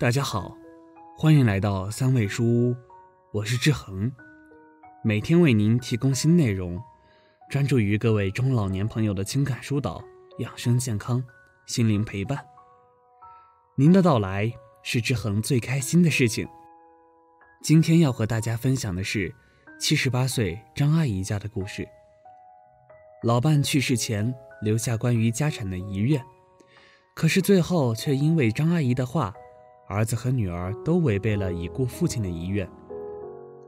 大家好，欢迎来到三味书屋，我是志恒，每天为您提供新内容，专注于各位中老年朋友的情感疏导、养生健康、心灵陪伴。您的到来是志恒最开心的事情。今天要和大家分享的是七十八岁张阿姨家的故事。老伴去世前留下关于家产的遗愿，可是最后却因为张阿姨的话。儿子和女儿都违背了已故父亲的遗愿，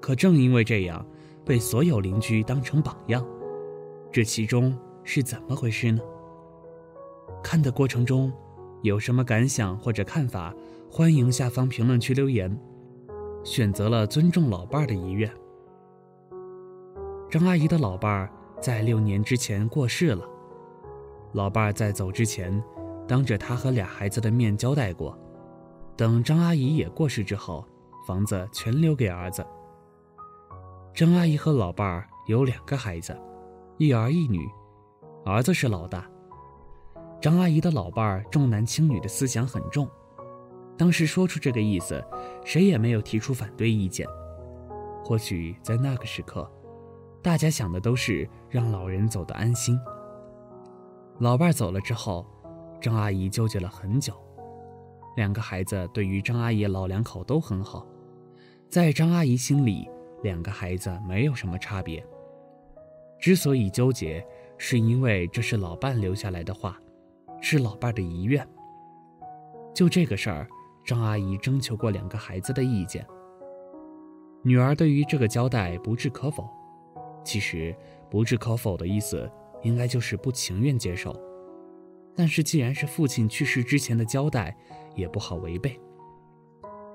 可正因为这样，被所有邻居当成榜样，这其中是怎么回事呢？看的过程中，有什么感想或者看法？欢迎下方评论区留言。选择了尊重老伴儿的遗愿。张阿姨的老伴儿在六年之前过世了，老伴儿在走之前，当着她和俩孩子的面交代过。等张阿姨也过世之后，房子全留给儿子。张阿姨和老伴儿有两个孩子，一儿一女，儿子是老大。张阿姨的老伴儿重男轻女的思想很重，当时说出这个意思，谁也没有提出反对意见。或许在那个时刻，大家想的都是让老人走得安心。老伴儿走了之后，张阿姨纠结了很久。两个孩子对于张阿姨老两口都很好，在张阿姨心里，两个孩子没有什么差别。之所以纠结，是因为这是老伴留下来的话，是老伴的遗愿。就这个事儿，张阿姨征求过两个孩子的意见。女儿对于这个交代不置可否，其实不置可否的意思，应该就是不情愿接受。但是既然是父亲去世之前的交代，也不好违背。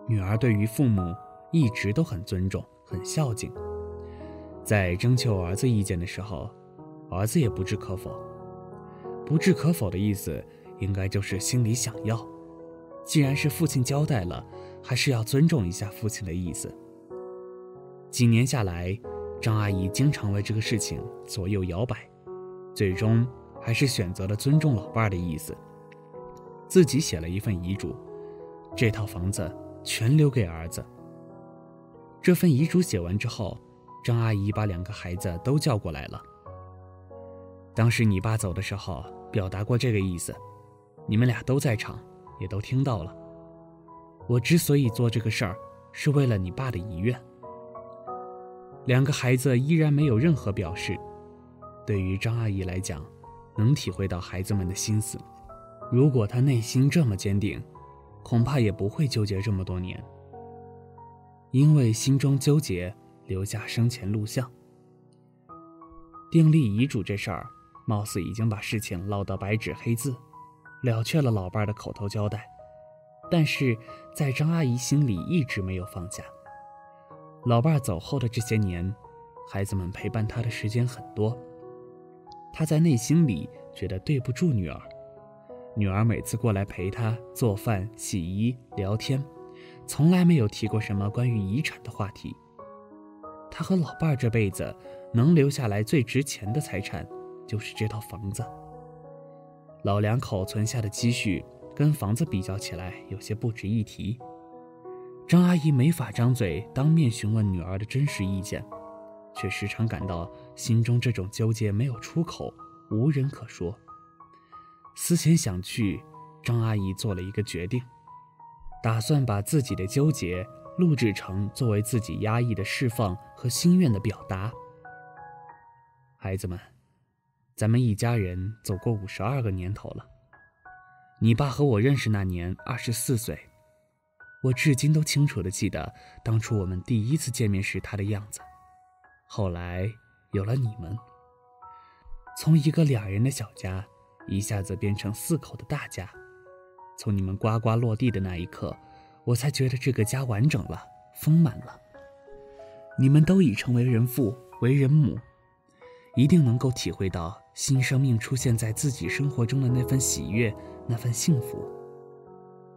女儿对于父母一直都很尊重、很孝敬，在征求儿子意见的时候，儿子也不置可否。不置可否的意思，应该就是心里想要。既然是父亲交代了，还是要尊重一下父亲的意思。几年下来，张阿姨经常为这个事情左右摇摆，最终还是选择了尊重老伴儿的意思。自己写了一份遗嘱，这套房子全留给儿子。这份遗嘱写完之后，张阿姨把两个孩子都叫过来了。当时你爸走的时候表达过这个意思，你们俩都在场，也都听到了。我之所以做这个事儿，是为了你爸的遗愿。两个孩子依然没有任何表示。对于张阿姨来讲，能体会到孩子们的心思。如果他内心这么坚定，恐怕也不会纠结这么多年。因为心中纠结，留下生前录像。订立遗嘱这事儿，貌似已经把事情落到白纸黑字，了却了老伴的口头交代。但是在张阿姨心里一直没有放下。老伴走后的这些年，孩子们陪伴她的时间很多，他在内心里觉得对不住女儿。女儿每次过来陪他做饭、洗衣、聊天，从来没有提过什么关于遗产的话题。他和老伴儿这辈子能留下来最值钱的财产，就是这套房子。老两口存下的积蓄跟房子比较起来，有些不值一提。张阿姨没法张嘴当面询问女儿的真实意见，却时常感到心中这种纠结没有出口，无人可说。思前想去，张阿姨做了一个决定，打算把自己的纠结录制成作为自己压抑的释放和心愿的表达。孩子们，咱们一家人走过五十二个年头了。你爸和我认识那年二十四岁，我至今都清楚的记得当初我们第一次见面时他的样子。后来有了你们，从一个两人的小家。一下子变成四口的大家，从你们呱呱落地的那一刻，我才觉得这个家完整了，丰满了。你们都已成为人父、为人母，一定能够体会到新生命出现在自己生活中的那份喜悦、那份幸福。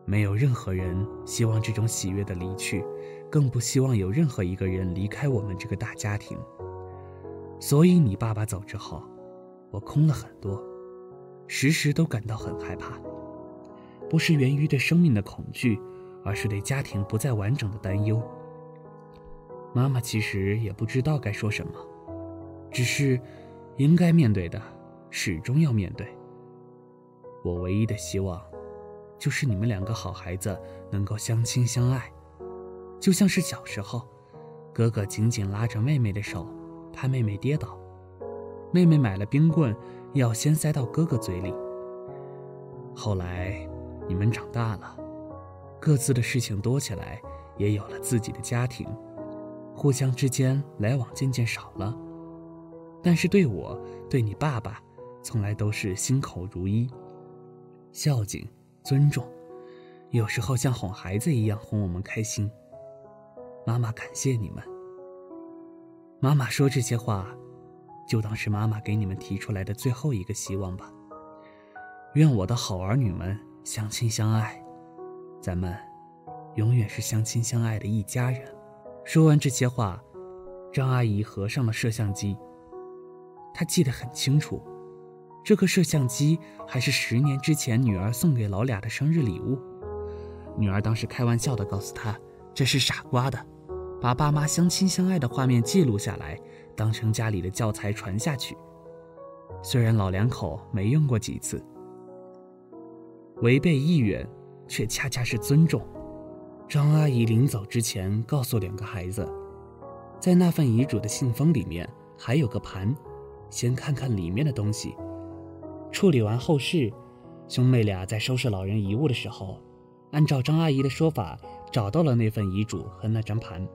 没有任何人希望这种喜悦的离去，更不希望有任何一个人离开我们这个大家庭。所以你爸爸走之后，我空了很多。时时都感到很害怕，不是源于对生命的恐惧，而是对家庭不再完整的担忧。妈妈其实也不知道该说什么，只是应该面对的，始终要面对。我唯一的希望，就是你们两个好孩子能够相亲相爱，就像是小时候，哥哥紧紧拉着妹妹的手，怕妹妹跌倒，妹妹买了冰棍，要先塞到哥哥嘴里。后来，你们长大了，各自的事情多起来，也有了自己的家庭。互相之间来往渐渐少了，但是对我，对你爸爸，从来都是心口如一，孝敬、尊重，有时候像哄孩子一样哄我们开心。妈妈感谢你们。妈妈说这些话，就当是妈妈给你们提出来的最后一个希望吧。愿我的好儿女们相亲相爱，咱们永远是相亲相爱的一家人。说完这些话，张阿姨合上了摄像机。她记得很清楚，这个摄像机还是十年之前女儿送给老俩的生日礼物。女儿当时开玩笑的告诉她：“这是傻瓜的，把爸妈相亲相爱的画面记录下来，当成家里的教材传下去。”虽然老两口没用过几次，违背意愿，却恰恰是尊重。张阿姨临走之前告诉两个孩子，在那份遗嘱的信封里面还有个盘，先看看里面的东西。处理完后事，兄妹俩在收拾老人遗物的时候，按照张阿姨的说法找到了那份遗嘱和那张盘。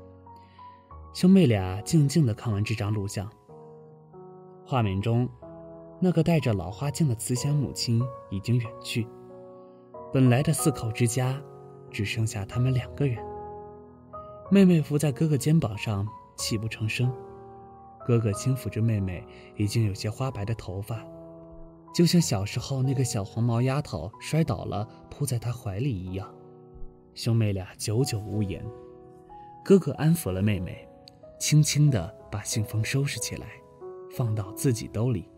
兄妹俩静静地看完这张录像，画面中，那个戴着老花镜的慈祥母亲已经远去，本来的四口之家。只剩下他们两个人。妹妹伏在哥哥肩膀上，泣不成声。哥哥轻抚着妹妹已经有些花白的头发，就像小时候那个小黄毛丫头摔倒了扑在他怀里一样。兄妹俩久久无言。哥哥安抚了妹妹，轻轻地把信封收拾起来，放到自己兜里。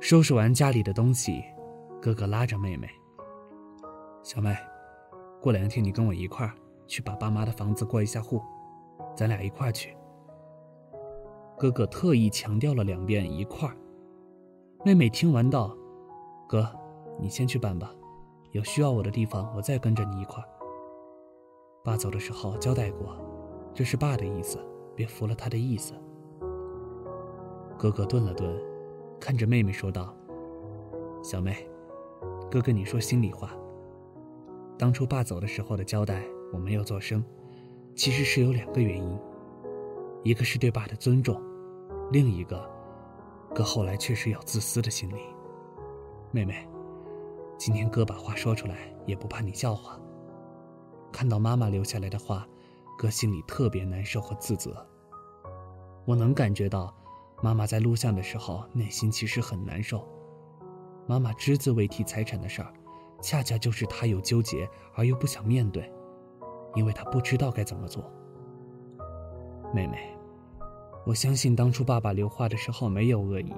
收拾完家里的东西，哥哥拉着妹妹：“小妹。”过两天你跟我一块儿去把爸妈的房子过一下户，咱俩一块儿去。哥哥特意强调了两遍“一块儿”。妹妹听完道：“哥，你先去办吧，有需要我的地方我再跟着你一块儿。”爸走的时候交代过，这是爸的意思，别服了他的意思。哥哥顿了顿，看着妹妹说道：“小妹，哥跟你说心里话。”当初爸走的时候的交代，我没有做声，其实是有两个原因，一个是对爸的尊重，另一个，哥后来确实有自私的心理。妹妹，今天哥把话说出来，也不怕你笑话。看到妈妈留下来的话，哥心里特别难受和自责。我能感觉到，妈妈在录像的时候内心其实很难受。妈妈只字未提财产的事儿。恰恰就是她有纠结而又不想面对，因为她不知道该怎么做。妹妹，我相信当初爸爸留话的时候没有恶意，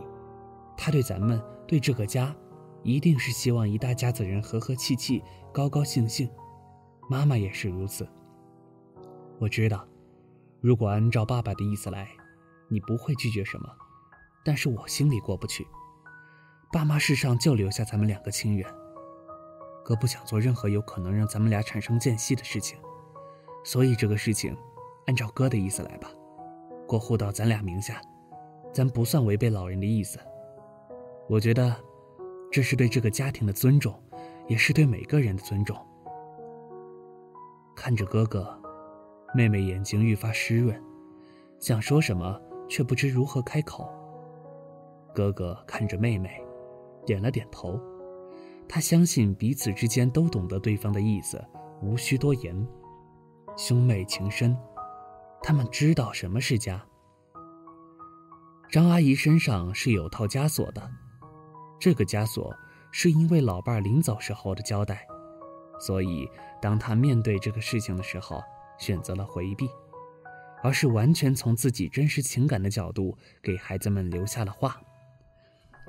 他对咱们对这个家，一定是希望一大家子人和和气气、高高兴兴。妈妈也是如此。我知道，如果按照爸爸的意思来，你不会拒绝什么，但是我心里过不去。爸妈世上就留下咱们两个亲人。哥不想做任何有可能让咱们俩产生间隙的事情，所以这个事情，按照哥的意思来吧，过户到咱俩名下，咱不算违背老人的意思。我觉得，这是对这个家庭的尊重，也是对每个人的尊重。看着哥哥，妹妹眼睛愈发湿润，想说什么却不知如何开口。哥哥看着妹妹，点了点头。他相信彼此之间都懂得对方的意思，无需多言。兄妹情深，他们知道什么是家。张阿姨身上是有套枷锁的，这个枷锁是因为老伴临走时候的交代，所以当她面对这个事情的时候，选择了回避，而是完全从自己真实情感的角度给孩子们留下了话，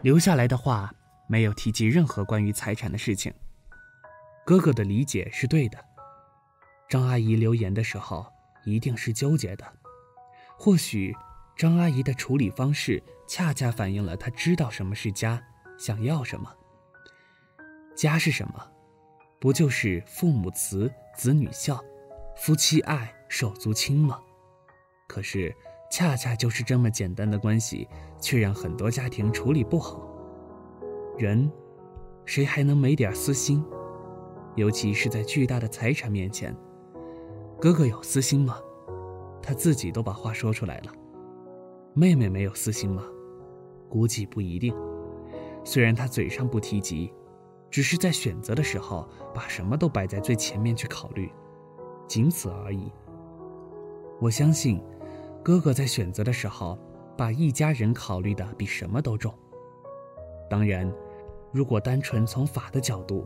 留下来的话。没有提及任何关于财产的事情。哥哥的理解是对的，张阿姨留言的时候一定是纠结的。或许，张阿姨的处理方式恰恰反映了她知道什么是家，想要什么。家是什么？不就是父母慈、子女孝、夫妻爱、手足亲吗？可是，恰恰就是这么简单的关系，却让很多家庭处理不好。人，谁还能没点私心？尤其是在巨大的财产面前。哥哥有私心吗？他自己都把话说出来了。妹妹没有私心吗？估计不一定。虽然他嘴上不提及，只是在选择的时候把什么都摆在最前面去考虑，仅此而已。我相信，哥哥在选择的时候把一家人考虑的比什么都重。当然，如果单纯从法的角度，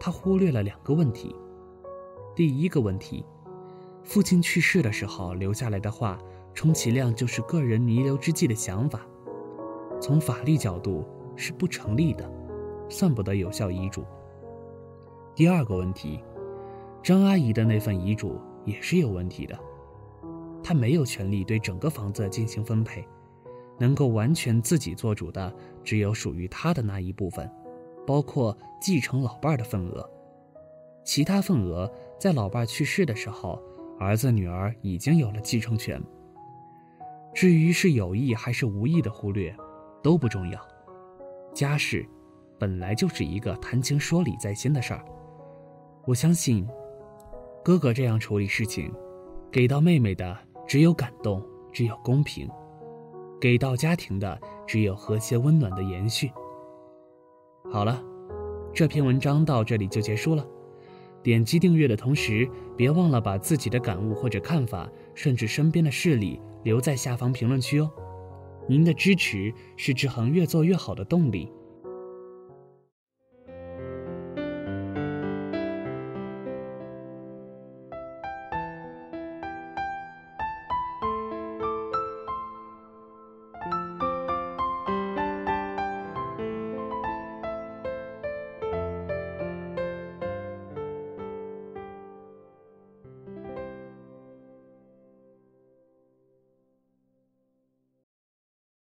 他忽略了两个问题。第一个问题。父亲去世的时候留下来的话，充其量就是个人弥留之际的想法，从法律角度是不成立的，算不得有效遗嘱。第二个问题，张阿姨的那份遗嘱也是有问题的，她没有权利对整个房子进行分配，能够完全自己做主的只有属于她的那一部分，包括继承老伴儿的份额，其他份额在老伴儿去世的时候。儿子女儿已经有了继承权。至于是有意还是无意的忽略，都不重要。家事本来就是一个谈情说理在先的事儿。我相信，哥哥这样处理事情，给到妹妹的只有感动，只有公平；给到家庭的只有和谐温暖的延续。好了，这篇文章到这里就结束了。点击订阅的同时，别忘了把自己的感悟或者看法，甚至身边的事例留在下方评论区哦。您的支持是志恒越做越好的动力。